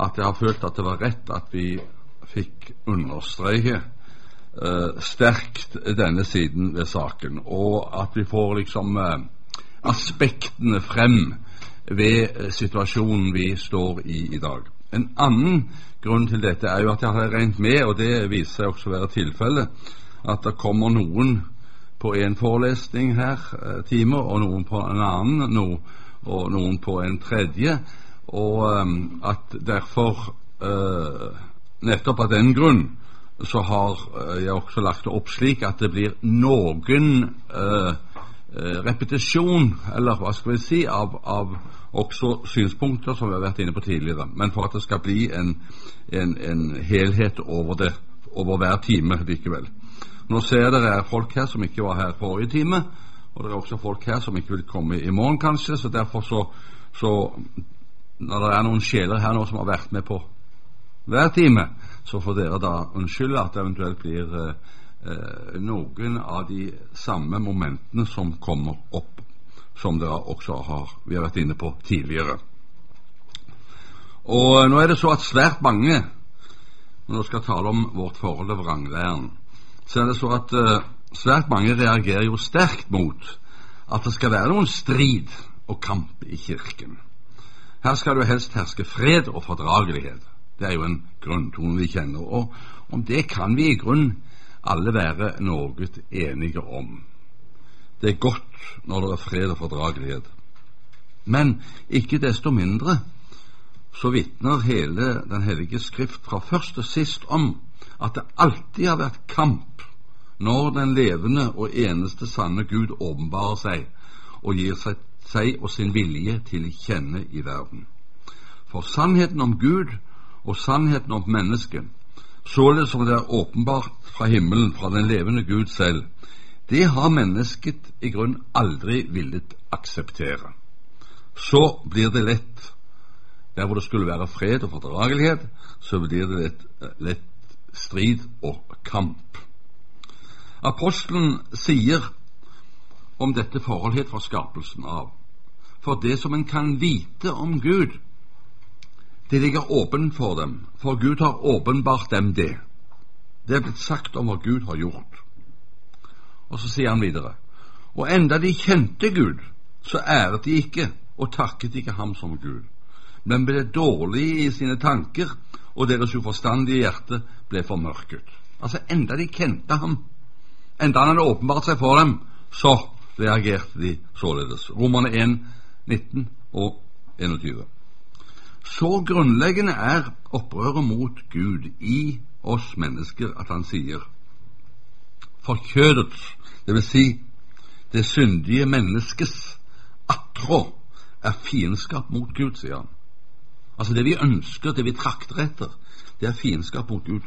at jeg har følt at det var rett at vi fikk understreke eh, sterkt denne siden ved saken, og at vi får liksom eh, aspektene frem ved eh, situasjonen vi står i i dag. En annen grunn til dette er jo at jeg har regnet med, og det viser seg også å være tilfellet, at det kommer noen på en forelesning her timer, time, og noen på en annen, no, og noen på en tredje, og um, at derfor uh, nettopp av den grunn så har uh, jeg også lagt det opp slik at det blir noen uh, repetisjon, eller hva skal vi si, av, av, også synspunkter som vi har vært inne på tidligere. Men for at det skal bli en, en, en helhet over det, over hver time likevel. Nå ser det er folk her som ikke var her forrige time, og det er også folk her som ikke vil komme i morgen, kanskje. Så derfor så, så Når det er noen sjeler her nå som har vært med på hver time, så får dere da unnskylde at det eventuelt blir eh, noen av de samme momentene som kommer opp, som dere også har vi har vært inne på tidligere. Og nå er det så at svært mange, når vi skal tale om vårt forhold til vranglæren, så er det så at eh, svært mange reagerer jo sterkt mot at det skal være noen strid og kamp i Kirken. Her skal det helst herske fred og fordragelighet. Det er jo en grunntone vi kjenner, og om det kan vi i grunn alle være noe enige om. Det er godt når det er fred og fordragelighet. Men ikke desto mindre så vitner hele Den hellige skrift fra først til sist om at det alltid har vært kamp når den levende og eneste sanne Gud åpenbarer seg og gir seg, seg og sin vilje til kjenne i verden. For sannheten om Gud og sannheten om mennesket, således som det er åpenbart fra himmelen, fra den levende Gud selv, det har mennesket i grunn aldri villet akseptere. Så blir det lett der hvor det skulle være fred og fordragelighet, så blir det lett, lett strid og kamp. Apostelen sier om dette forhold helt fra skapelsen av. For det som en kan vite om Gud, det ligger åpent for dem, for Gud har åpenbart dem det. Det er blitt sagt om hva Gud har gjort. Og så sier han videre, og enda de kjente Gud, så æret de ikke og takket ikke ham som Gud, men ble dårlige i sine tanker, og deres uforstandige hjerte ble formørket. Altså, enda de kjente ham, enda han hadde åpenbart seg for dem, så reagerte de således. Romerne 1, 19 og 21. Så grunnleggende er opprøret mot Gud i oss mennesker at han sier for kjødets, det vil si det syndige menneskets attrå, er fiendskap mot Gud, sier han. Altså det vi ønsker, det vi trakter etter, det er fiendskap mot Gud.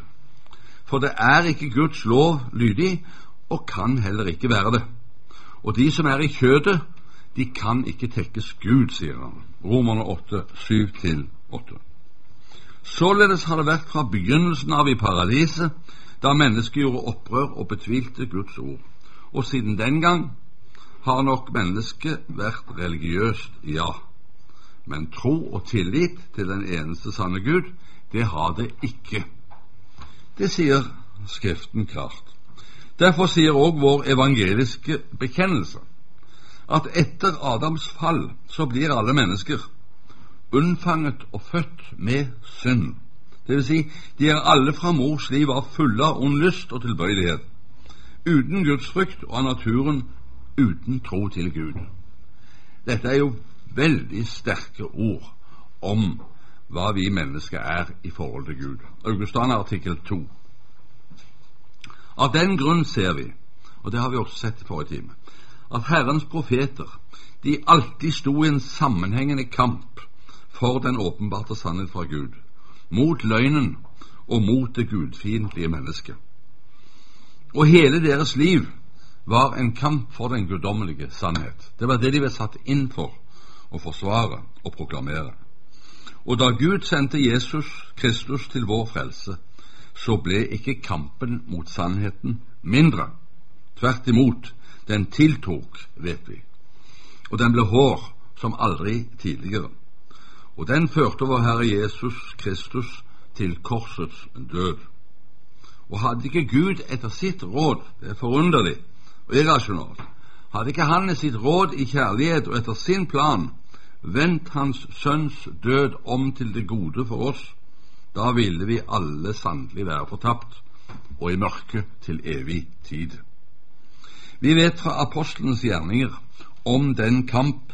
For det er ikke Guds lov lydig, og kan heller ikke være det. Og de som er i kjødet, de kan ikke tekkes Gud, sier han. Romerne 8, 7-8. Således har det vært fra begynnelsen av i paradiset, da mennesket gjorde opprør og betvilte Guds ord. Og siden den gang har nok mennesket vært religiøst, ja. Men tro og tillit til den eneste sanne Gud, det har det ikke. Det sier Skriften klart. Derfor sier òg vår evangeliske bekjennelse at etter Adams fall så blir alle mennesker unnfanget og født med synd. Det vil si, de er alle fra mors liv av fulle av ond lyst og tilbøyelighet, uten Guds frykt og av naturen uten tro til Gud. Dette er jo veldig sterke ord om hva vi mennesker er i forhold til Gud. Augustan artikkel 2. Av den grunn ser vi, og det har vi også sett i forrige time, at Herrens profeter de alltid sto i en sammenhengende kamp for den åpenbarte sannhet fra Gud, mot løgnen og mot det gudfiendtlige mennesket. Og hele deres liv var en kamp for den guddommelige sannhet. Det var det de ble satt inn for å forsvare og proklamere. Og da Gud sendte Jesus Kristus til vår frelse, så ble ikke kampen mot sannheten mindre. Tvert imot, den tiltok, vet vi, og den ble hår som aldri tidligere. og den førte vår Herre Jesus Kristus til korsets død. Og hadde ikke Gud etter sitt råd Det er forunderlig og irrasjonalt. Hadde ikke Han sitt råd i kjærlighet og etter sin plan vendt Hans Sønns død om til det gode for oss, da ville vi alle sannelig være fortapt og i mørket til evig tid. Vi vet fra apostlenes gjerninger om den kamp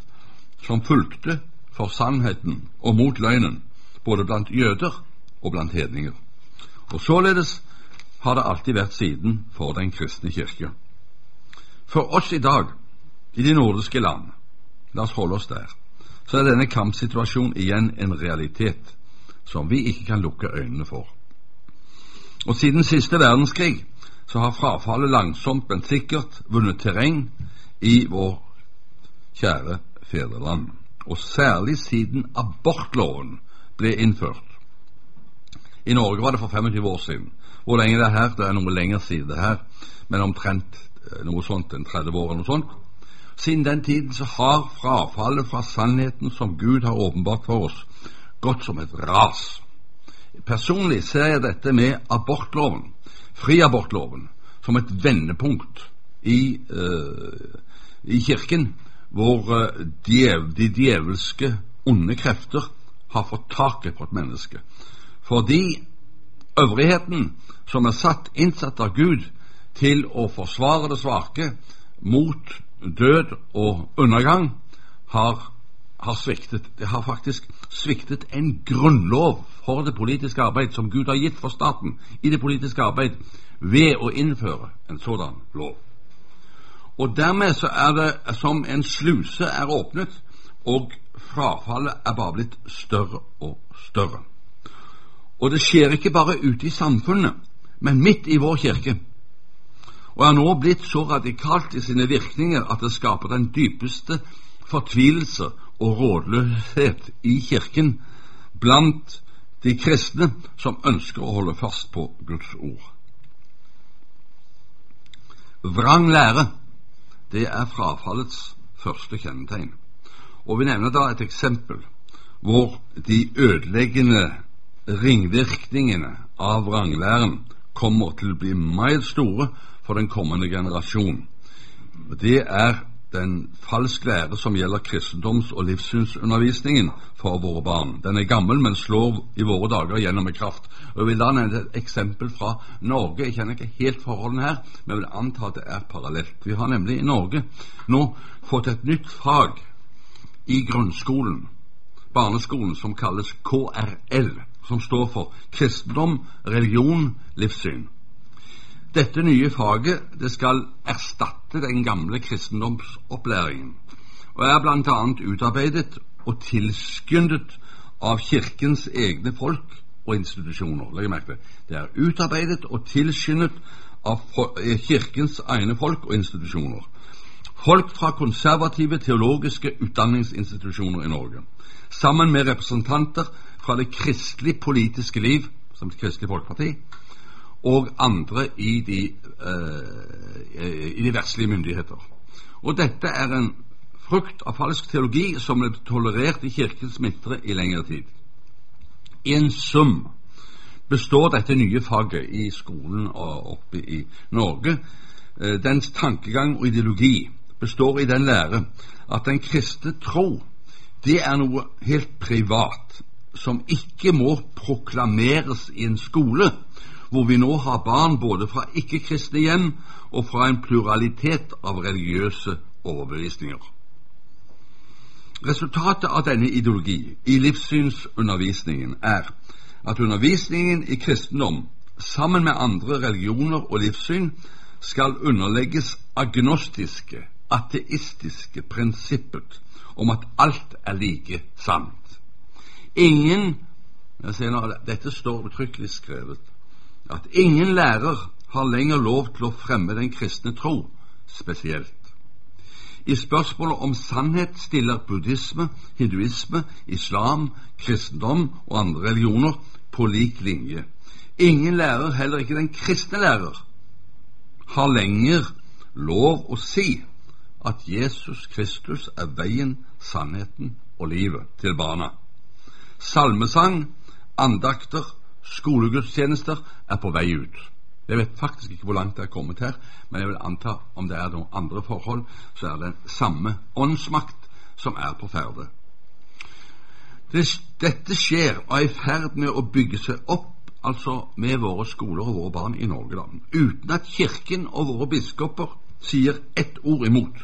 som fulgte for sannheten og mot løgnen, både blant jøder og blant hedninger. Og således har det alltid vært siden for den kristne kirke. For oss i dag, i de nordiske land, la oss holde oss der, så er denne kampsituasjonen igjen en realitet som vi ikke kan lukke øynene for. Og siden siste verdenskrig så har frafallet langsomt, men sikkert vunnet terreng i vår kjære fedreland, og særlig siden abortloven ble innført. I Norge var det for 25 år siden. Hvor lenge det er her? Det er noe lenger siden det her, men omtrent eh, noe sånt, en 30 år eller noe sånt. Siden den tiden så har frafallet fra sannheten som Gud har åpenbart for oss, gått som et ras. Personlig ser jeg dette med abortloven, friabortloven, som et vendepunkt i, uh, i Kirken, hvor uh, djev, de djevelske, onde krefter har fått taket på et menneske. Fordi øvrigheten som er satt, innsatt av Gud til å forsvare det svake mot død og undergang, har, har sviktet. Det har faktisk sviktet en grunnlov for det politiske arbeid som Gud har gitt for staten i det politiske arbeid ved å innføre en sådan lov. Og dermed så er det som en sluse er åpnet, og frafallet er bare blitt større og større. Og det skjer ikke bare ute i samfunnet, men midt i vår kirke, og er nå blitt så radikalt i sine virkninger at det skaper den dypeste fortvilelse og rådløshet i Kirken blant de kristne som ønsker å holde fast på Guds ord. Vrang lære, det er frafallets første kjennetegn. Og Vi nevner da et eksempel hvor de ødeleggende ringvirkningene av vranglæren kommer til å bli meget store for den kommende generasjon. Det er den falsk lære som gjelder kristendoms- og livssynsundervisningen for våre barn. Den er gammel, men slår i våre dager gjennom med kraft. Og Jeg vil da nevne et eksempel fra Norge. Jeg kjenner ikke helt forholdene her, men jeg vil anta at det er parallelt. Vi har nemlig i Norge nå fått et nytt fag i grunnskolen, barneskolen, som kalles KRL, som står for kristendom, religion, livssyn. Dette nye faget det skal erstatte den gamle kristendomsopplæringen, og er bl.a. utarbeidet og tilskyndet av Kirkens egne folk og institusjoner. Legg merke til det. er utarbeidet og tilskyndet av eh, Kirkens egne folk og institusjoner. Folk fra konservative teologiske utdanningsinstitusjoner i Norge, sammen med representanter fra det kristelige politiske liv, som Kristelig Folkeparti, og andre i de, eh, i de verdslige myndigheter. Og dette er en frukt av falsk teologi som ble tolerert i Kirkens midtre i lengre tid. I en sum består dette nye faget i skolen og oppe i Norge. Uh, dens tankegang og ideologi består i den lære at den kristne tro det er noe helt privat som ikke må proklameres i en skole hvor vi nå har barn både fra ikke-kristne hjem og fra en pluralitet av religiøse overbevisninger. Resultatet av denne ideologi i livssynsundervisningen er at undervisningen i kristendom sammen med andre religioner og livssyn skal underlegges agnostiske, ateistiske prinsippet om at alt er like sant. Ingen Dette står uttrykkelig skrevet at ingen lærer har lenger lov til å fremme den kristne tro spesielt. I spørsmålet om sannhet stiller buddhisme, hinduisme, islam, kristendom og andre religioner på lik linje. Ingen lærer, heller ikke den kristne lærer, har lenger lov å si at Jesus Kristus er veien, sannheten og livet til barna. salmesang, andakter, skolegudstjenester er på vei ut. Jeg vet faktisk ikke hvor langt det er kommet her, men jeg vil anta om det er noen andre forhold, så er det samme åndsmakt som er på ferde. Det, dette skjer og er i ferd med å bygge seg opp altså med våre skoler og våre barn i Norge, da, uten at Kirken og våre biskoper sier ett ord imot.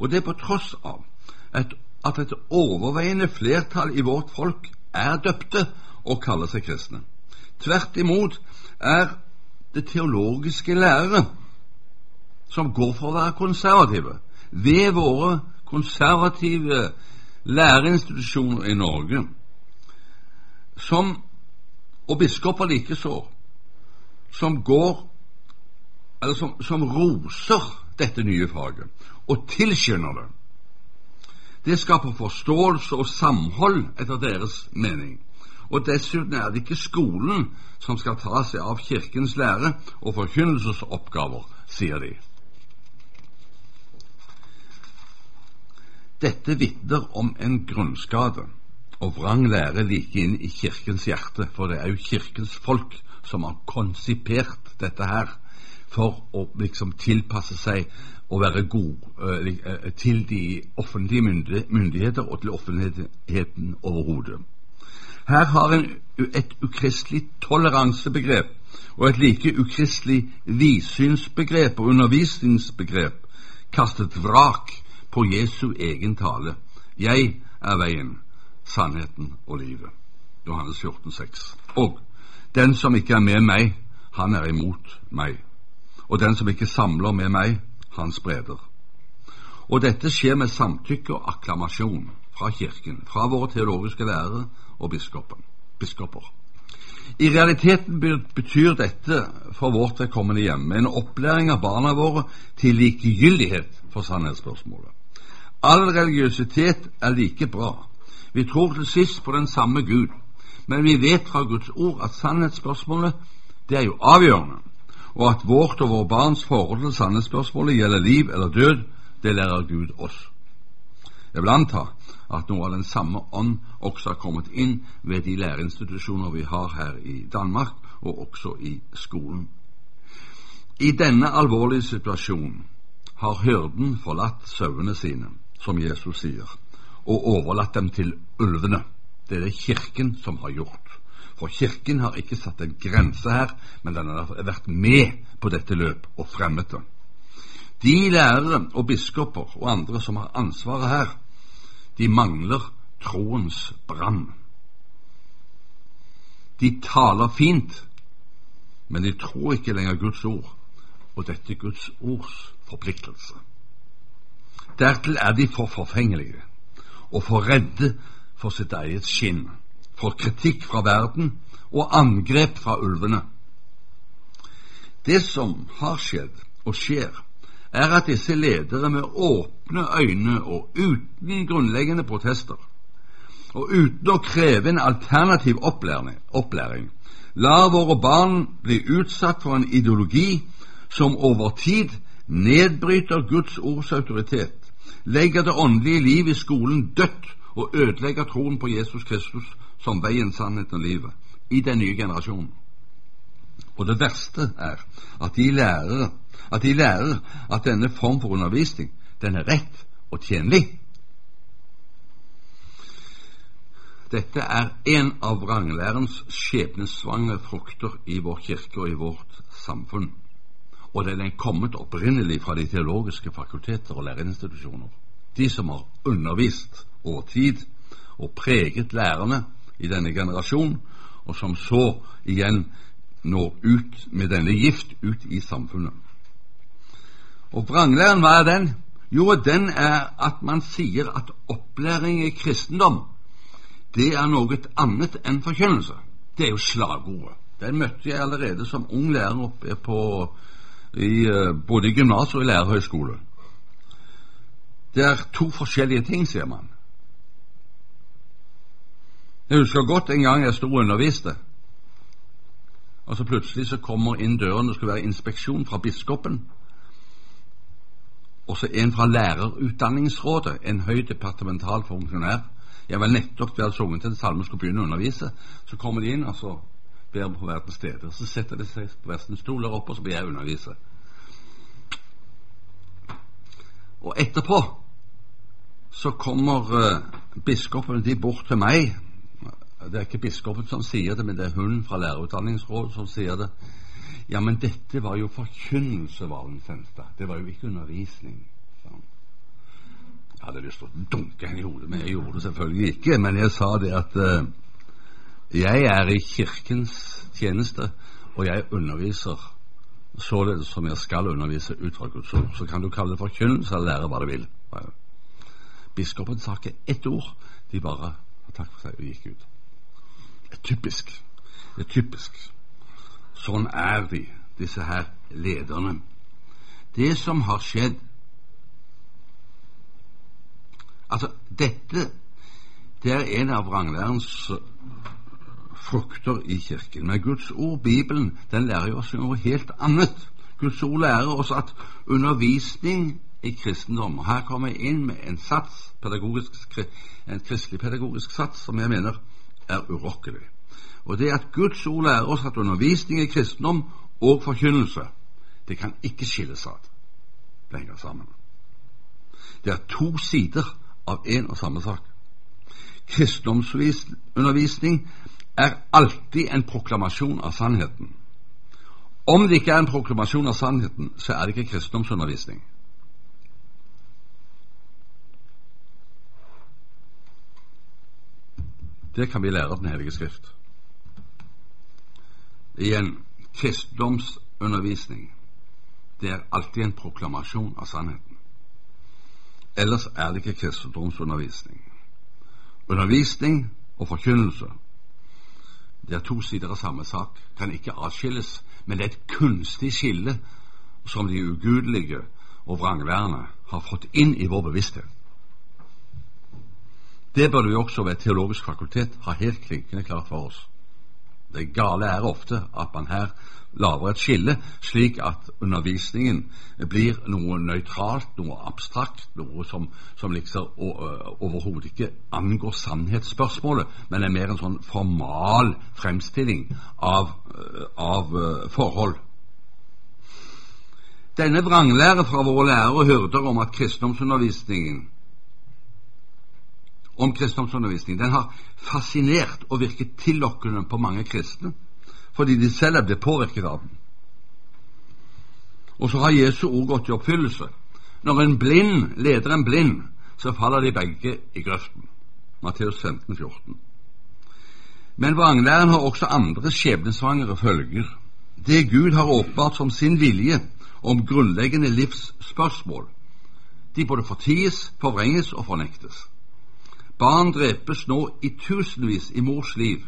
Og det er på tross av at et overveiende flertall i vårt folk er døpte og kaller seg kristne. Tvert imot er det teologiske lærere som går for å være konservative. Ved våre konservative læreinstitusjoner i Norge, som, og biskoper likeså, som går eller som, som roser dette nye faget og tilskynder det. Det skaper forståelse og samhold etter deres mening. Og dessuten er det ikke skolen som skal ta seg av Kirkens lære og forkynnelsesoppgaver, sier de. Dette vitner om en grunnskade og vrang lære like inn i Kirkens hjerte, for det er jo Kirkens folk som har konsipert dette her for å liksom tilpasse seg og være god uh, til de offentlige myndigheter og til offentligheten overhodet. Her har en et ukristelig toleransebegrep og et like ukristelig vidsynsbegrep og undervisningsbegrep kastet vrak på Jesu egen tale. Jeg er veien, sannheten og livet. Johannes 14, 6. Og den som ikke er med meg, han er imot meg. Og den som ikke samler med meg, han spreder. Og dette skjer med samtykke og akklamasjon fra Kirken, fra våre teologiske lærere og biskoper. I realiteten betyr dette for vårt vedkommende hjemme en opplæring av barna våre til likegyldighet for sannhetsspørsmålet. All religiøsitet er like bra. Vi tror til sist på den samme Gud, men vi vet fra Guds ord at sannhetsspørsmålet det er jo avgjørende, og at vårt og våre barns forhold til sannhetsspørsmålet gjelder liv eller død, det lærer Gud oss. Jeg vil anta at noe av den samme ånd også har kommet inn ved de læreinstitusjoner vi har her i Danmark, og også i skolen. I denne alvorlige situasjonen har hyrden forlatt sauene sine som Jesus sier, og overlatt dem til ulvene. Det er det Kirken som har gjort. For Kirken har ikke satt en grense her, men den har vært med på dette løp og fremmet det. De lærere og biskoper og andre som har ansvaret her, de mangler troens brann. De taler fint, men de tror ikke lenger Guds ord, og dette Guds ords forpliktelse. Dertil er de for forfengelige og for redde for sitt eget skinn, for kritikk fra verden og angrep fra ulvene. Det som har skjedd og skjer, er at disse ledere med åpne øyne og uten grunnleggende protester, og uten å kreve en alternativ opplæring, opplæring lar våre barn bli utsatt for en ideologi som over tid nedbryter Guds ords autoritet legger det åndelige liv i skolen dødt og ødelegger troen på Jesus Kristus som veien, sannheten og livet i den nye generasjonen. Og det verste er at de lærer at, de lærer at denne form for undervisning den er rett og tjenlig. Dette er en av vranglærens skjebnesvangre frukter i vår kirke og i vårt samfunn og den er kommet opprinnelig fra de teologiske fakulteter og lærerinstitusjoner. De som har undervist over tid og preget lærerne i denne generasjon, og som så igjen når ut med denne gift ut i samfunnet. Og vranglæren, hva er den? Jo, den er at man sier at opplæring i kristendom, det er noe annet enn forkynnelse. Det er jo slagordet. Den møtte jeg allerede som ung lærer oppe på i, eh, både i gymnas og i lærerhøyskole. Det er to forskjellige ting, sier man. Jeg husker godt en gang jeg sto og underviste, og så plutselig så kommer inn døren, det skulle være inspeksjon fra biskopen, og så en fra Lærerutdanningsrådet, en høy departemental funksjonær, Jeg var nettopp ved at sunget en salme skulle begynne å undervise, så kommer de inn, og så ber de på hver til stede. Så setter de seg på hver sin stol der og så blir jeg undervise. Og etterpå så kommer uh, biskopen de bort til meg. Det er ikke biskopen som sier det, men det er hun fra lærerutdanningsrådet som sier det. Ja, men dette var jo forkynnelse, Valensenstad. Det var jo ikke undervisning. Jeg hadde lyst til å dunke henne i hodet, men jeg gjorde det selvfølgelig ikke. Men jeg sa det at uh, jeg er i Kirkens tjeneste, og jeg underviser således som jeg skal undervise ut fra Guds ord. Så kan du kalle det forkynnelse eller lære hva du vil. Biskopen sa ikke ett ord. De bare takk for seg og gikk ut. Det er typisk. Det er typisk. Sånn er de, disse her lederne. Det som har skjedd Altså, dette det er en av vranglærens frukter i Kirken. Men Guds ord, Bibelen, den lærer oss noe helt annet. Guds ord lærer oss at undervisning i kristendom og Her kommer jeg inn med en sats, en kristelig pedagogisk sats som jeg mener er urokkelig. Og det er at Guds ord lærer oss at undervisning i kristendom og forkynnelse det kan ikke skilles ad. Det sammen. Det er to sider av én og samme sak. Kristendomsundervisning er alltid en proklamasjon av sannheten. Om det ikke er en proklamasjon av sannheten, så er det ikke kristendomsundervisning. Det kan vi lære av Den hellige skrift. Igjen kristendomsundervisning. Det er alltid en proklamasjon av sannheten. Ellers er det ikke kristendomsundervisning. Undervisning og forkynnelse det er to sider av samme sak, kan ikke atskilles, men det er et kunstig skille som de ugudelige og vrangværende har fått inn i vår bevissthet. Det burde vi også ved Teologisk fakultet ha helt klinkende klart for oss. Det gale er ofte at man her lager et skille, slik at undervisningen blir noe nøytralt, noe abstrakt, noe som, som liksom overhodet ikke angår sannhetsspørsmålet, men er mer en sånn formal fremstilling av, av forhold. Denne vranglære fra våre lærere hørte om at kristendomsundervisningen om kristendomsundervisning den har fascinert og virket tillokkende på mange kristne fordi de selv er blitt påvirket av den. Og så har Jesu ord gått i oppfyllelse. Når en blind leder en blind, så faller de begge i grøften. Matteus 15, 14. Men vranglæren har også andre skjebnesvangre følger. Det Gud har åpenbart som sin vilje om grunnleggende livsspørsmål, de både forties, forvrenges og fornektes. Barn drepes nå i tusenvis i mors liv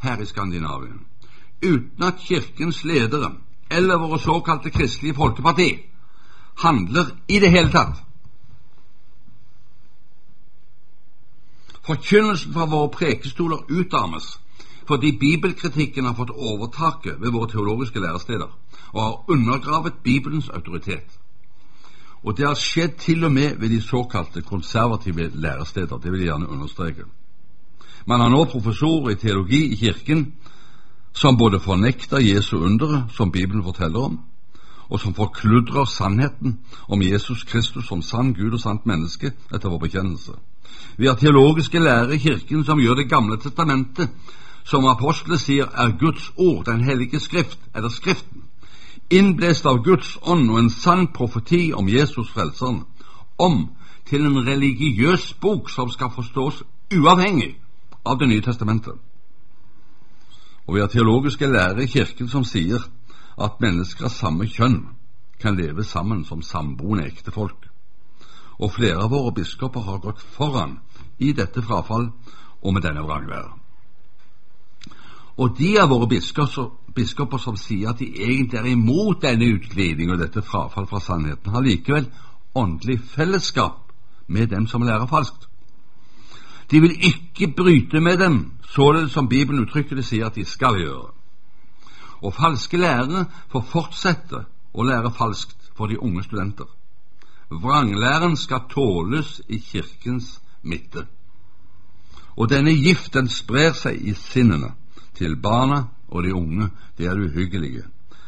her i Skandinavien, uten at Kirkens ledere eller våre såkalte kristelige folkeparti handler i det hele tatt. Forkynnelsen fra våre prekestoler utarmes fordi bibelkritikken har fått overtaket ved våre teologiske læresteder og har undergravet Bibelens autoritet. Og det har skjedd til og med ved de såkalte konservative læresteder. Det vil jeg gjerne understreke. Man har nå professorer i teologi i Kirken som både fornekter Jesu undere, som Bibelen forteller om, og som forkludrer sannheten om Jesus Kristus som sann Gud og sant menneske etter vår bekjennelse. Vi har teologiske lærere i Kirken som gjør Det gamle testamentet, som apostlene sier er Guds ord, Den hellige skrift, eller Skriften, innblåst av Guds ånd og en sann profeti om Jesus Frelseren, om til en religiøs bok som skal forstås uavhengig av Det nye testamentet. Og vi har teologiske lærere i Kirken som sier at mennesker av samme kjønn kan leve sammen som samboende ektefolk. Og flere av våre biskoper har gått foran i dette frafall og med denne vrangværet. Og de av våre biskoper, biskoper som sier at de egentlig er imot denne utglidning og dette frafall fra sannheten, har likevel åndelig fellesskap med dem som lærer falskt. De vil ikke bryte med dem, således som Bibelen uttrykkelig sier at de skal gjøre. Og falske lærere får fortsette å lære falskt for de unge studenter. Vranglæren skal tåles i Kirkens midte. Og denne gift den sprer seg i sinnene til barna og de unge. Det er uhyggelige.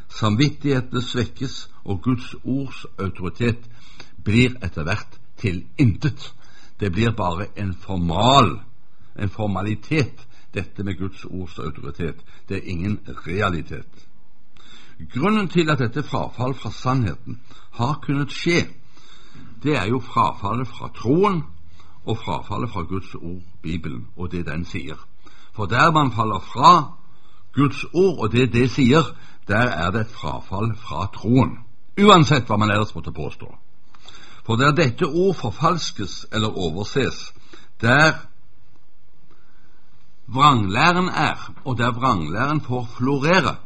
Samvittighetene svekkes, og Guds ords autoritet blir etter hvert til intet. Det blir bare en formal, en formalitet, dette med Guds ords autoritet. Det er ingen realitet. Grunnen til at dette frafall fra sannheten har kunnet skje, det er jo frafallet fra troen og frafallet fra Guds ord, Bibelen, og det den sier. For der man faller fra Guds ord og det det sier, der er det et frafall fra troen. Uansett hva man ellers måtte påstå. For der dette ord forfalskes eller overses, der vranglæren er, og der vranglæren får florere,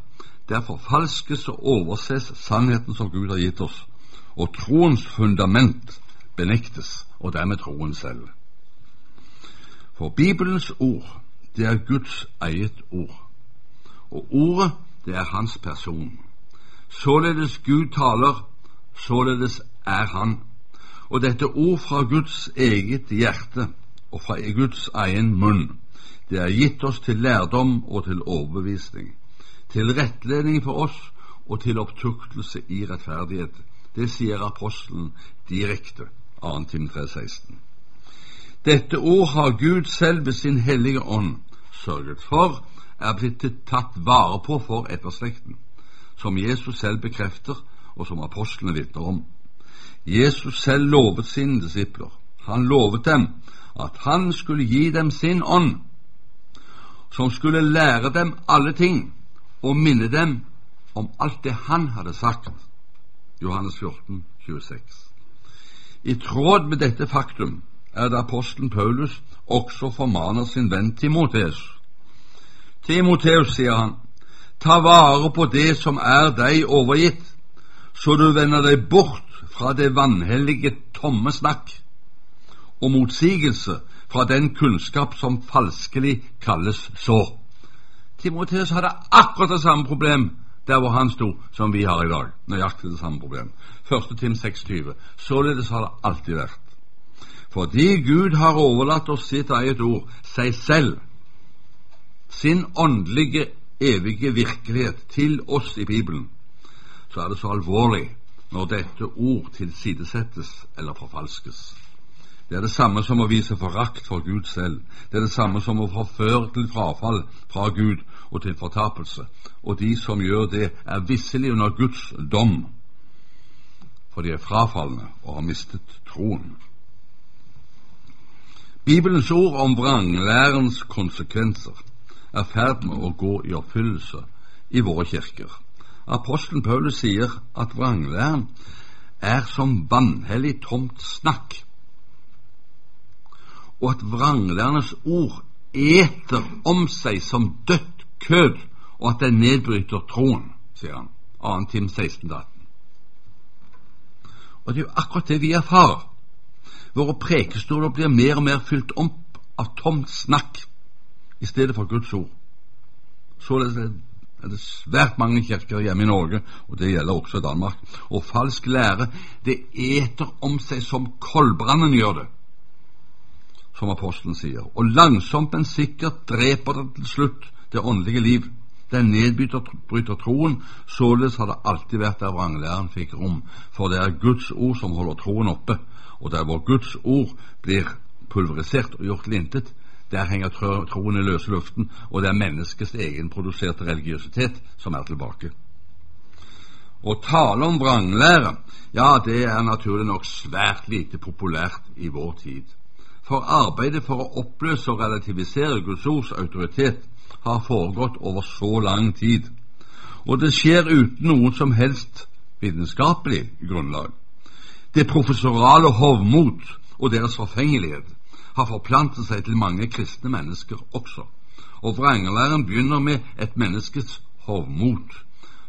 der forfalskes og overses sannheten som Gud har gitt oss, og troens fundament benektes, og dermed troen selv. For Bibelens ord, det er Guds eget ord, og ordet, det er hans person. Således Gud taler, således er Han. Og dette ord fra Guds eget hjerte og fra Guds egen munn, det er gitt oss til lærdom og til overbevisning, til rettledning for oss og til opptuktelse i rettferdighet. Det sier apostelen direkte, 2. Tim 3,16. Dette ord har Gud selv ved sin hellige ånd sørget for er blitt tatt vare på for etterslekten, som Jesus selv bekrefter, og som apostlene vitner om. Jesus selv lovet sine disipler. Han lovet dem at han skulle gi dem sin ånd, som skulle lære dem alle ting og minne dem om alt det han hadde sagt. Johannes 14, 26. I tråd med dette faktum er det apostelen Paulus også formaner sin venn Timoteus. Timoteus, sier han, ta vare på det som er deg overgitt, så du vender deg bort fra det vanhellige tomme snakk og motsigelse fra den kunnskap som falskelig kalles så. Timoteus hadde akkurat det samme problem der hvor han sto, som vi har i dag. Nøyaktig det samme problem. Første Tim 26. Således har det alltid vært. Fordi Gud har overlatt oss sitt eget ord, seg selv, sin åndelige, evige virkelighet til oss i Bibelen, så er det så alvorlig når dette ord tilsidesettes eller forfalskes. Det er det samme som å vise forakt for Gud selv. Det er det samme som å forføre til frafall fra Gud og til fortapelse. Og de som gjør det, er visselig under Guds dom, for de er frafalne og har mistet troen. Bibelens ord om vranglærens konsekvenser er ferd med å gå i oppfyllelse i våre kirker. Apostelen Paulus sier at vranglæren er som vanhellig tomt snakk, og at vranglærernes ord eter om seg som dødt kød, og at det nedbryter troen, sier han. 2. Tim 16, 18. Og det er jo akkurat det vi erfarer. Våre prekestoler blir mer og mer fylt opp av tomt snakk i stedet for Guds ord. Således er det svært mange kirker hjemme i Norge, og det gjelder også i Danmark. Og falsk lære, det eter om seg som koldbrannen gjør det, som apostelen sier. Og langsomt, men sikkert dreper det til slutt det åndelige liv. Den nedbryter troen. Således har det alltid vært der vranglæren fikk rom. For det er Guds ord som holder troen oppe, og der hvor Guds ord blir pulverisert og gjort til intet, der henger troen i løse luften, og det er menneskets egenproduserte religiøsitet som er tilbake. Å tale om vranglære, ja, det er naturlig nok svært lite populært i vår tid. For arbeidet for å oppløse og relativisere Guds ords autoritet har foregått over så lang tid, og det skjer uten noen som helst vitenskapelig grunnlag. Det professorale hovmot og deres forfengelighet har forplantet seg til mange kristne mennesker også. Og vranglæren begynner med et menneskets hovmot,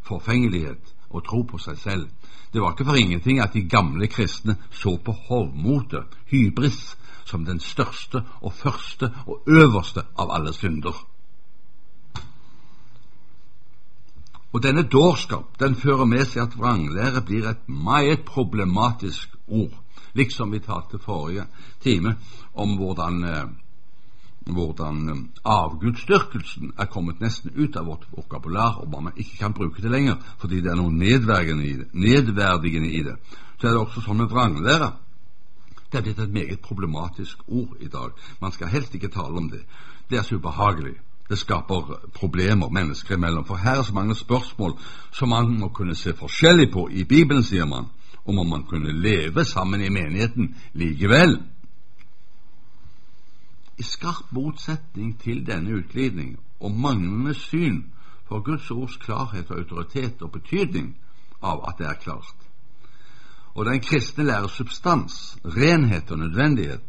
forfengelighet og tro på seg selv. Det var ikke for ingenting at de gamle kristne så på hovmotet, hybris, som den største og første og øverste av alle synder. Og denne dårskap den fører med seg at vranglære blir et meget problematisk ord liksom vi talte forrige time om hvordan, eh, hvordan eh, avgudsdyrkelsen er kommet nesten ut av vårt vokabular, og man ikke kan bruke det lenger fordi det er noe nedverdigende i det. Nedverdigende i det. Så er det også sånn med vranglære. Det er blitt et meget problematisk ord i dag. Man skal helst ikke tale om det. Det er så ubehagelig. Det skaper problemer mennesker imellom. For her er så mange spørsmål som man må kunne se forskjellig på i Bibelen, sier man, om om man kunne leve sammen i menigheten likevel. I skarp motsetning til denne utglidning og manglende syn for Guds ords klarhet og autoritet og betydning av at det er klart, og den kristne lærer substans, renhet og nødvendighet,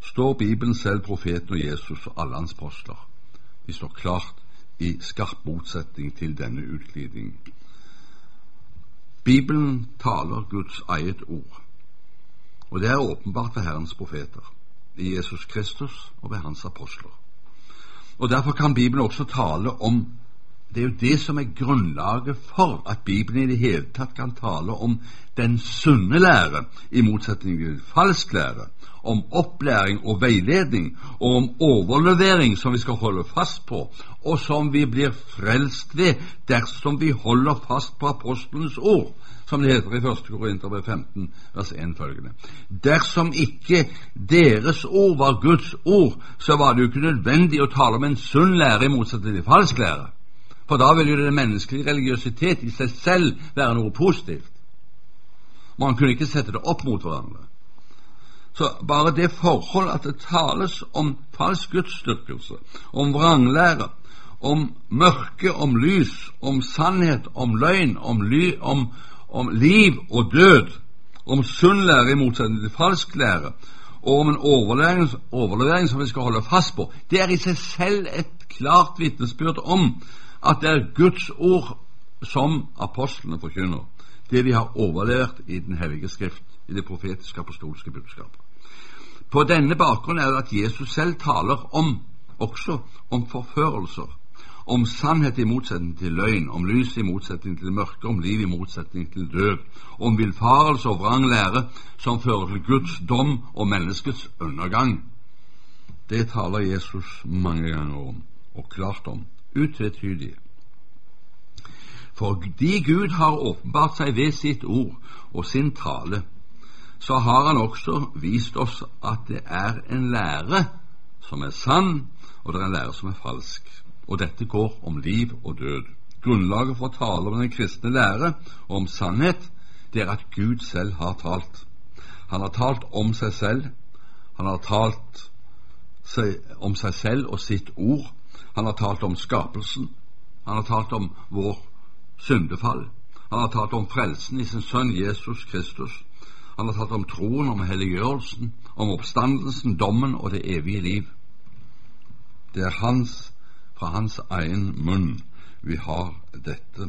står Bibelen selv, profeten og Jesus og alle hans postler. De står klart i skarp motsetning til denne utglidningen. Bibelen taler Guds eget ord, og det er åpenbart ved Herrens profeter, i Jesus Kristus og ved Hans apostler. Og Derfor kan Bibelen også tale om det er jo det som er grunnlaget for at Bibelen i det hele tatt kan tale om den sunne lære, i motsetning til falsk lære, om opplæring og veiledning, og om overlevering som vi skal holde fast på, og som vi blir frelst ved dersom vi holder fast på apostelens ord, som det heter i 1. Korinterbrev 15, vers 1 følgende. Dersom ikke deres ord var Guds ord, så var det jo ikke nødvendig å tale om en sunn lære i motsetning til falsk lære. For da vil jo den menneskelige religiøsitet i seg selv være noe positivt. Man kunne ikke sette det opp mot hverandre. Så bare det forhold at det tales om falsk gudsdyrkelse, om vranglære, om mørke, om lys, om sannhet, om løgn, om, ly, om, om liv og død, om sunn lære i motsetning til falsk lære, og om en overlevering, overlevering som vi skal holde fast på, det er i seg selv et klart vitnesbyrd om at det er Guds ord som apostlene forkynner, det vi har overlevert i Den hellige skrift, i det profetiske apostolske budskapet. På denne bakgrunn er det at Jesus selv taler om også om forførelser, om sannhet i motsetning til løgn, om lys i motsetning til mørke, om liv i motsetning til død, om villfarelse og vrang lære som fører til Guds dom og menneskets undergang. Det taler Jesus mange ganger om, og klart om utvetydige. Fordi Gud har åpenbart seg ved sitt ord og sin tale, så har Han også vist oss at det er en lære som er sann, og det er en lære som er falsk. Og dette går om liv og død. Grunnlaget for å tale om den kristne lære og om sannhet, det er at Gud selv har talt. Han har talt om seg selv. Han har talt om seg selv og sitt ord. Han har talt om skapelsen. Han har talt om vår syndefall. Han har talt om frelsen i sin sønn Jesus Kristus. Han har talt om troen, om helliggjørelsen, om oppstandelsen, dommen og det evige liv. Det er hans, fra hans egen munn vi har dette.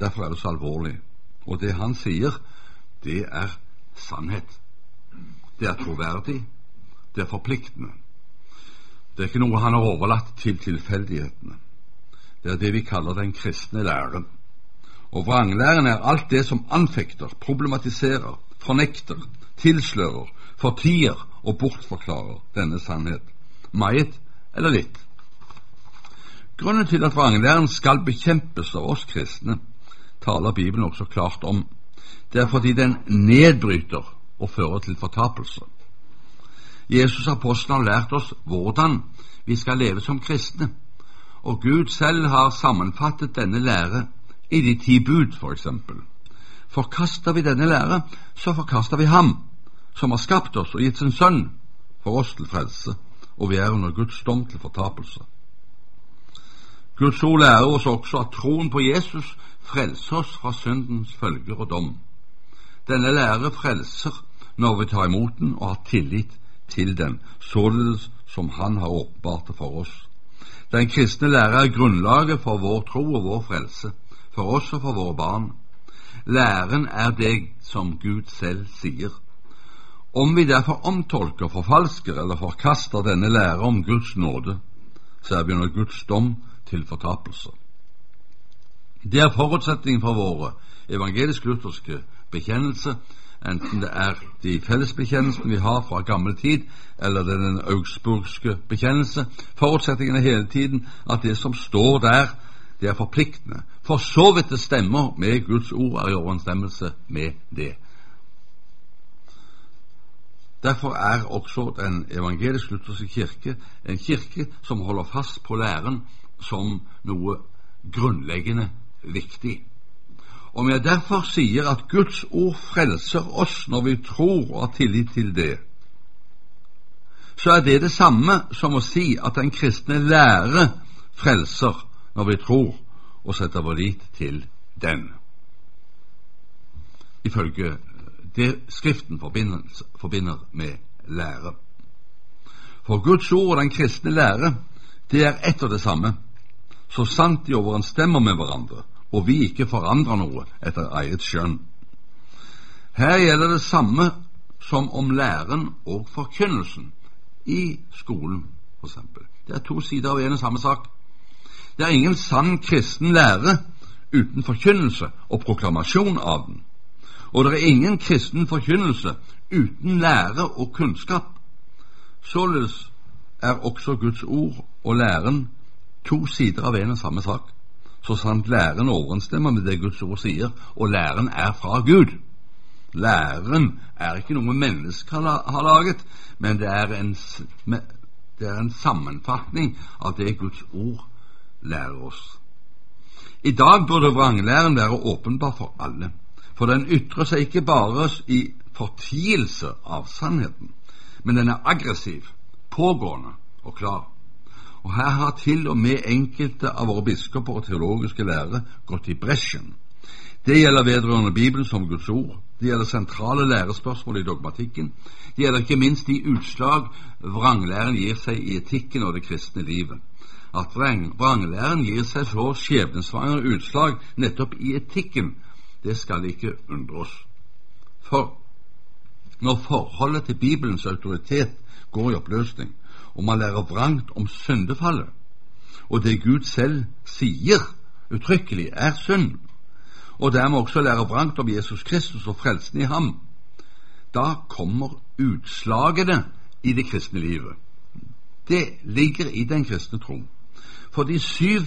Derfor er det så alvorlig. Og det han sier, det er sannhet. Det er troverdig. Det er forpliktende. Det er ikke noe han har overlatt til tilfeldighetene. Det er det vi kaller den kristne læren. Og vranglæren er alt det som anfekter, problematiserer, fornekter, tilslører, fortier og bortforklarer denne sannhet. Meget eller litt. Grunnen til at vranglæren skal bekjempes av oss kristne, taler Bibelen også klart om. Det er fordi den nedbryter og fører til fortapelse. Jesus apostelen har lært oss hvordan vi skal leve som kristne, og Gud selv har sammenfattet denne lære i de ti bud, for eksempel. Forkaster vi denne lære, så forkaster vi Ham, som har skapt oss og gitt sin Sønn for oss til frelse, og vi er under Guds dom til fortapelse. Guds ord lærer oss også at troen på Jesus frelser oss fra syndens følger og dom. Denne lære frelser når vi tar imot den og har tillit til dem, således som Han har åpenbart det for oss. Den kristne lære er grunnlaget for vår tro og vår frelse, for oss og for våre barn. Læren er det som Gud selv sier. Om vi derfor omtolker, forfalsker eller forkaster denne lære om Guds nåde, så er vi under Guds dom til fortapelse. Det er forutsetningen for våre evangelisk-lutherske bekjennelse enten det er de fellesbekjennelsene vi har fra gammel tid, eller det er den augsburgske bekjennelse. Forutsetningen er hele tiden at det som står der, det er forpliktende. For så vidt det stemmer med Guds ord, er i overensstemmelse med det. Derfor er også den evangelisk-lutherske kirke en kirke som holder fast på læren som noe grunnleggende viktig. Om jeg derfor sier at Guds ord frelser oss når vi tror og har tillit til det, så er det det samme som å si at den kristne lære frelser når vi tror og setter vår lit til den. Ifølge det Skriften forbinder med lære. For Guds ord og den kristne lære, det er ett og det samme, så sant de overensstemmer med hverandre, og vi ikke forandrer noe etter eget skjønn. Her gjelder det samme som om læren og forkynnelsen i skolen, f.eks. Det er to sider av en og samme sak. Det er ingen sann kristen lære uten forkynnelse og proklamasjon av den. Og det er ingen kristen forkynnelse uten lære og kunnskap. Således er også Guds ord og læren to sider av en og samme sak, så sant læren overensstemmer med det Guds ord sier, og læren er fra Gud. Læren er ikke noe mennesker har laget, men det er, en, det er en sammenfatning av det Guds ord lærer oss. I dag burde vranglæren være åpenbar for alle for den ytrer seg ikke bare i fortielse av sannheten, men den er aggressiv, pågående og klar. Og her har til og med enkelte av våre biskoper og teologiske lærere gått i bresjen. Det gjelder vedrørende Bibelen som Guds ord, det gjelder sentrale lærespørsmål i dogmatikken, det gjelder ikke minst de utslag vranglæren gir seg i etikken og det kristne livet. At vranglæren gir seg så skjebnesvangre utslag nettopp i etikken, det skal ikke undre oss. For når forholdet til Bibelens autoritet går i oppløsning, og man lærer vrangt om syndefallet, og det Gud selv sier uttrykkelig er synd, og dermed også lærer vrangt om Jesus Kristus og frelsen i ham, da kommer utslagene i det kristne livet. Det ligger i den kristne tro. For de syv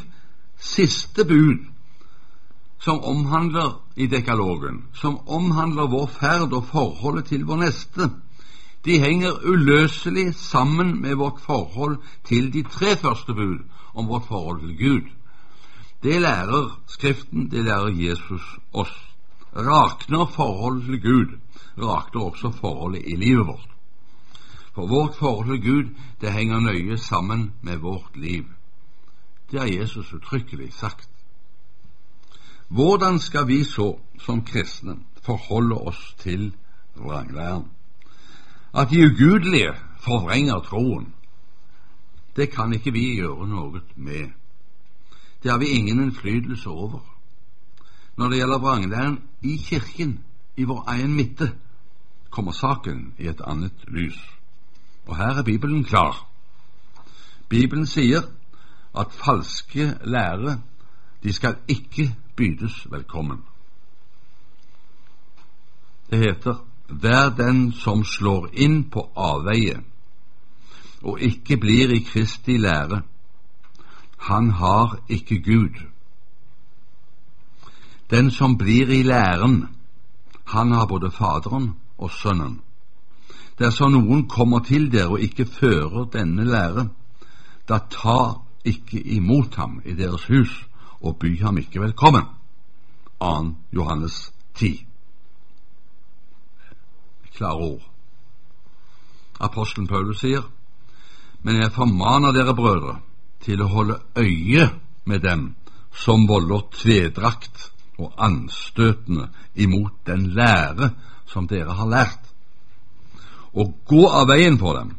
siste bud som omhandler i dekalogen, som omhandler vår ferd og forholdet til vår neste, de henger uløselig sammen med vårt forhold til de tre første bud om vårt forhold til Gud. Det lærer Skriften, det lærer Jesus oss. Rakner forholdet til Gud, rakner også forholdet i livet vårt. For vårt forhold til Gud, det henger nøye sammen med vårt liv. Det har Jesus uttrykkelig sagt. Hvordan skal vi så som kristne forholde oss til vranglæren? At de ugudelige forvrenger troen, det kan ikke vi gjøre noe med. Det har vi ingen innflytelse over. Når det gjelder vranglæren i Kirken, i vår egen midte, kommer saken i et annet lys. Og her er Bibelen klar. Bibelen sier at falske lærere de skal ikke bydes velkommen. Det heter Vær den som slår inn på avveie og ikke blir i Kristi lære, han har ikke Gud. Den som blir i læren, han har både Faderen og Sønnen. Dersom noen kommer til dere og ikke fører denne lære, da ta ikke imot ham i deres hus og by ham ikke velkommen. 2. Johannes 10. Klare ord. Apostelen Paulus sier, Men jeg formaner dere, brødre, til å holde øye med dem som volder tvedrakt og anstøtende imot den lære som dere har lært, og gå av veien for dem,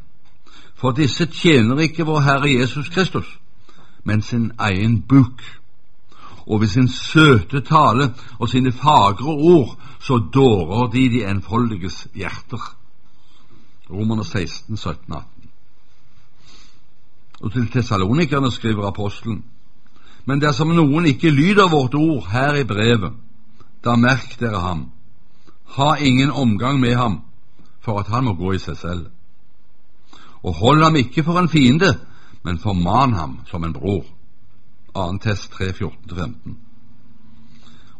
for disse tjener ikke vår Herre Jesus Kristus, men sin egen buk og ved sin søte tale og sine fagre ord så dårer de de enfoldiges hjerter. Romerne 16, 17, 18. Og til tessalonikerne skriver apostelen, men dersom noen ikke lyder vårt ord her i brevet, da merk dere ham. Ha ingen omgang med ham for at han må gå i seg selv. Og hold ham ikke for en fiende, men forman ham som en bror. 2. test 3, 14-15.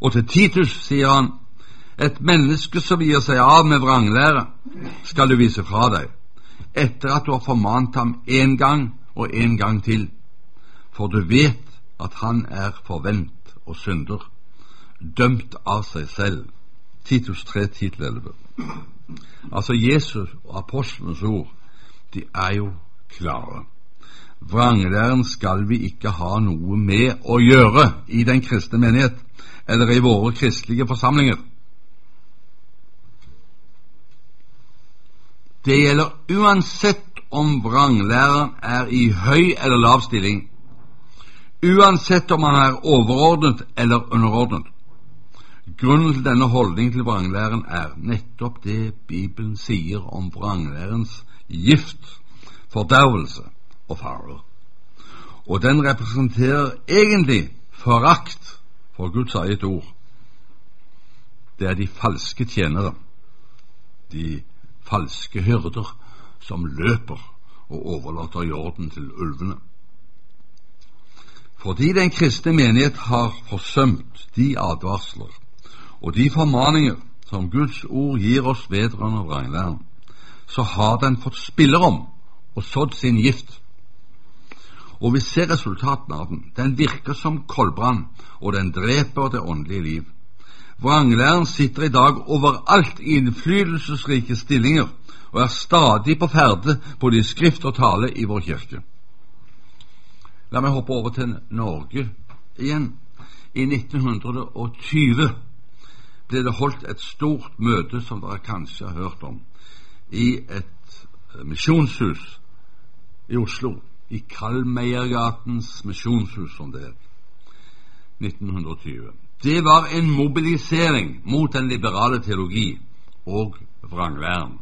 Og til Titus sier han, et menneske som gir seg av med vranglære, skal du vise fra deg, etter at du har formant ham én gang og en gang til, for du vet at han er forvent og synder, dømt av seg selv. Titus 3, 10-11. Altså Jesus og apostlenes ord, de er jo klare. Vranglæren skal vi ikke ha noe med å gjøre i den kristne menighet eller i våre kristelige forsamlinger. Det gjelder uansett om vranglæreren er i høy eller lav stilling, uansett om han er overordnet eller underordnet. Grunnen til denne holdningen til vranglæren er nettopp det Bibelen sier om vranglærens gift, fordervelse og farer. Og den representerer egentlig forakt for Guds eget ord. Det er de falske tjenere, de falske hyrder, som løper og overlater jorden til ulvene. Fordi den kristne menighet har forsømt de advarsler og de formaninger som Guds ord gir oss vedrørende vranglæren, så har den fått spillerom og sådd sin gift. Og vi ser resultatene av den. Den virker som koldbrann, og den dreper det åndelige liv. Vranglæren sitter i dag overalt i innflytelsesrike stillinger og er stadig på ferde både i skrift og tale i vår kirke. La meg hoppe over til Norge igjen. I 1920 ble det holdt et stort møte som dere kanskje har hørt om, i et misjonshus i Oslo. I Kalmeiergatens misjonshus, som det er, 1920. Det var en mobilisering mot den liberale teologi og vranglæren.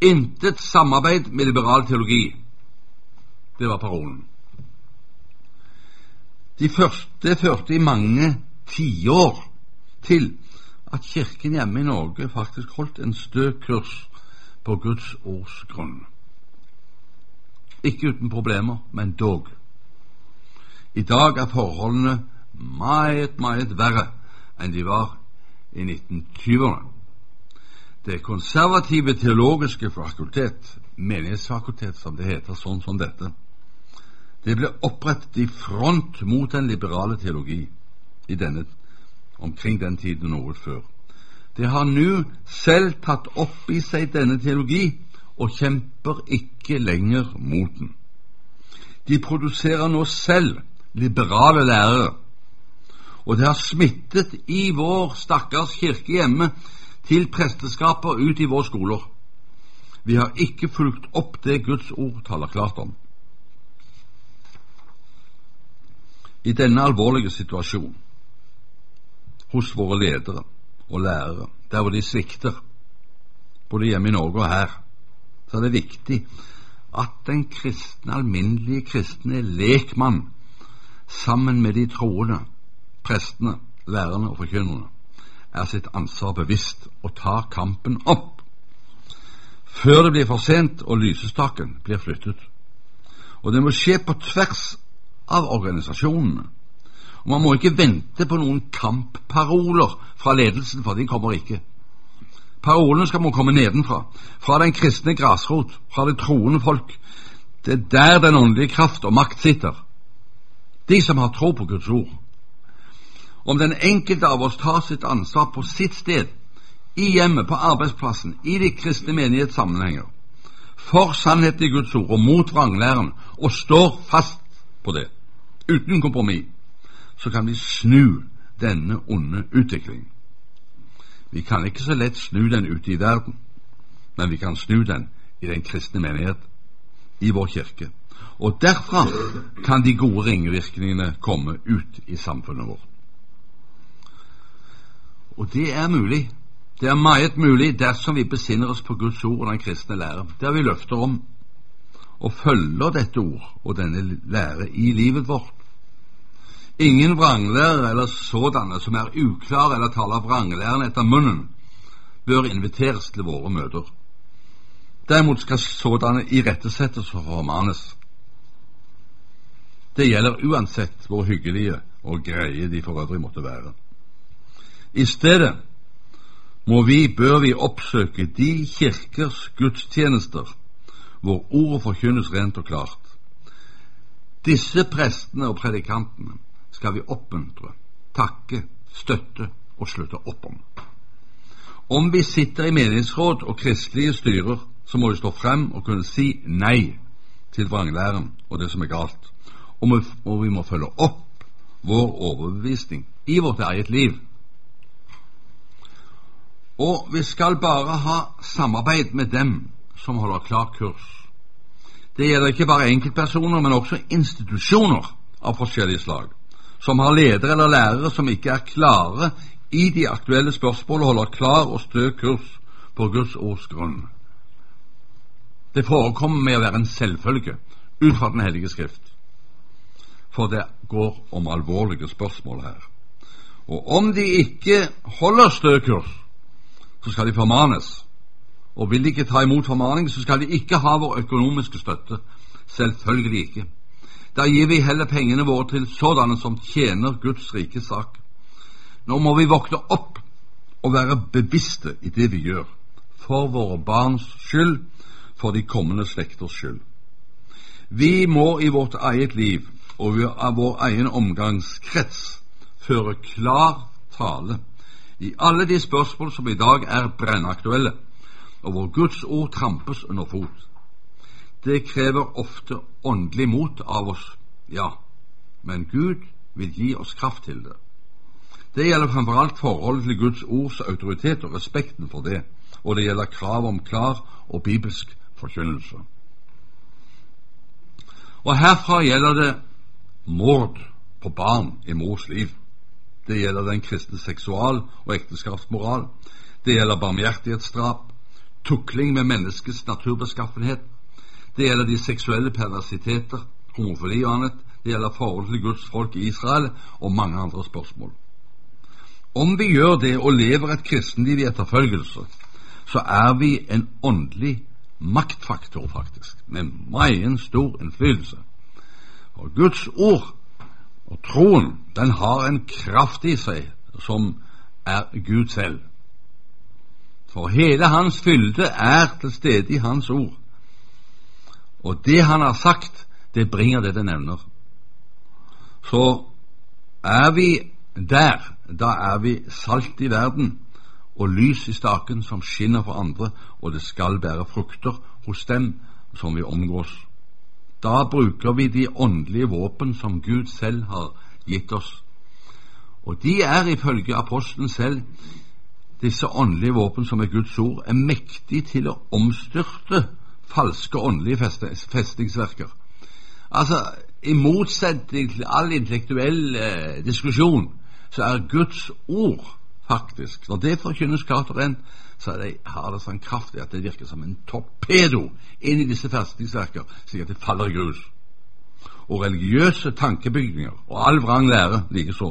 Intet samarbeid med liberal teologi. Det var parolen. De første førte i mange tiår til at Kirken hjemme i Norge faktisk holdt en stø kurs på Guds ords grunn. Ikke uten problemer, men dog. I dag er forholdene meget, meget verre enn de var i 1920-årene. Det konservative teologiske fakultet, menighetsfakultet som det heter, sånn som dette, det ble opprettet i front mot den liberale teologi i denne omkring den tiden noe før. Det har nå selv tatt opp i seg denne teologi og kjemper ikke lenger mot den. De produserer nå selv liberale lærere, og det har smittet i vår stakkars kirke hjemme til presteskaper ut i våre skoler. Vi har ikke fulgt opp det Guds ord taler klart om. I denne alvorlige situasjonen hos våre ledere og lærere, der hvor de svikter, både hjemme i Norge og her, så er det viktig at den kristne, alminnelige kristne lekmann sammen med de troende, prestene, lærerne og forkynnerne, er sitt ansvar bevisst og tar kampen opp før det blir for sent og lysestaken blir flyttet. Og det må skje på tvers av organisasjonene og Man må ikke vente på noen kampparoler fra ledelsen, for de kommer ikke. Parolene skal må komme nedenfra, fra den kristne grasrot, fra det troende folk. Det er der den åndelige kraft og makt sitter. De som har tro på Guds ord. Om den enkelte av oss tar sitt ansvar på sitt sted, i hjemmet, på arbeidsplassen, i de kristne menighetssammenhenger, for sannheten i Guds ord og mot vranglæren, og står fast på det, uten kompromiss, så kan vi snu denne onde utviklingen. Vi kan ikke så lett snu den ute i verden, men vi kan snu den i den kristne menighet, i vår kirke. Og derfra kan de gode ringvirkningene komme ut i samfunnet vårt. Og det er mulig. Det er meget mulig dersom vi besinner oss på Guds ord og den kristne lære, der vi løfter om og følger dette ord og denne lære i livet vårt Ingen vranglærere eller sådanne som er uklare eller taler vranglæren etter munnen, bør inviteres til våre møter. Derimot skal sådanne irettesettes og formanes. Det gjelder uansett hvor hyggelige og greie de for øvrig måtte være. I stedet må vi, bør vi oppsøke de kirkers gudstjenester hvor ordet forkynnes rent og klart. Disse prestene og predikantene skal vi oppmuntre, takke, støtte og slutte opp om. Om vi sitter i menighetsråd og kristelige styrer, så må vi stå frem og kunne si nei til vranglæren og det som er galt, og vi må følge opp vår overbevisning i vårt eget liv. Og vi skal bare ha samarbeid med dem som holder klar kurs. Det gjelder ikke bare enkeltpersoner, men også institusjoner av forskjellige slag som har ledere eller lærere som ikke er klare i de aktuelle spørsmål og holder klar og stø kurs på Guds ords grunn. Det forekommer med å være en selvfølge ut fra Den hellige skrift, for det går om alvorlige spørsmål her. Og om de ikke holder stø kurs, så skal de formanes. Og vil de ikke ta imot formaning, så skal de ikke ha vår økonomiske støtte. Selvfølgelig ikke. Da gir vi heller pengene våre til sådanne som tjener Guds rike sak. Nå må vi våkne opp og være bevisste i det vi gjør, for våre barns skyld, for de kommende slekters skyld. Vi må i vårt eget liv og i vår egen omgangskrets føre klar tale i alle de spørsmål som i dag er brennaktuelle, og hvor Guds ord trampes under fot. Det krever ofte åndelig mot av oss, ja, men Gud vil gi oss kraft til det. Det gjelder framfor alt forholdet til Guds ords autoritet og respekten for det, og det gjelder krav om klar og bibelsk forkynnelse. Og herfra gjelder det mord på barn i mors liv. Det gjelder den kristne seksual- og ekteskapsmoral. Det gjelder barmhjertighetsdrap, tukling med menneskets naturbeskaffenhet, det gjelder de seksuelle perversiteter, homofili og annet. Det gjelder forholdet til Guds folk i Israel og mange andre spørsmål. Om vi gjør det og lever et kristenliv i etterfølgelse, så er vi en åndelig maktfaktor, faktisk, med meget stor innflytelse. Og Guds ord og troen, den har en kraft i seg som er Gud selv. For hele hans fylde er til stede i hans ord. Og det han har sagt, det bringer det det nevner. Så er vi der, da er vi salt i verden og lys i staken som skinner for andre, og det skal bære frukter hos dem som vi omgås. Da bruker vi de åndelige våpen som Gud selv har gitt oss. Og de er ifølge apostelen selv, disse åndelige våpen som er Guds ord, er mektige til å omstyrte falske åndelige festningsverker. Altså, I motsetning til all intellektuell eh, diskusjon, så er Guds ord faktisk Når det forkynnes klart og rent, så det, har det sånn kraft i at det virker som en torpedo inn i disse festningsverker, slik at det faller i grus. Og religiøse tankebygninger og all vrang lære likeså.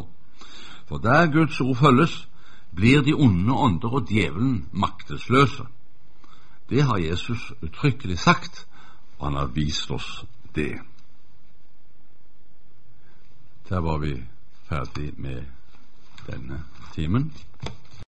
For der Guds ord følges, blir de onde ånder og djevelen maktesløse. Det har Jesus uttrykkelig sagt, og han har vist oss det. Der var vi ferdig med denne timen.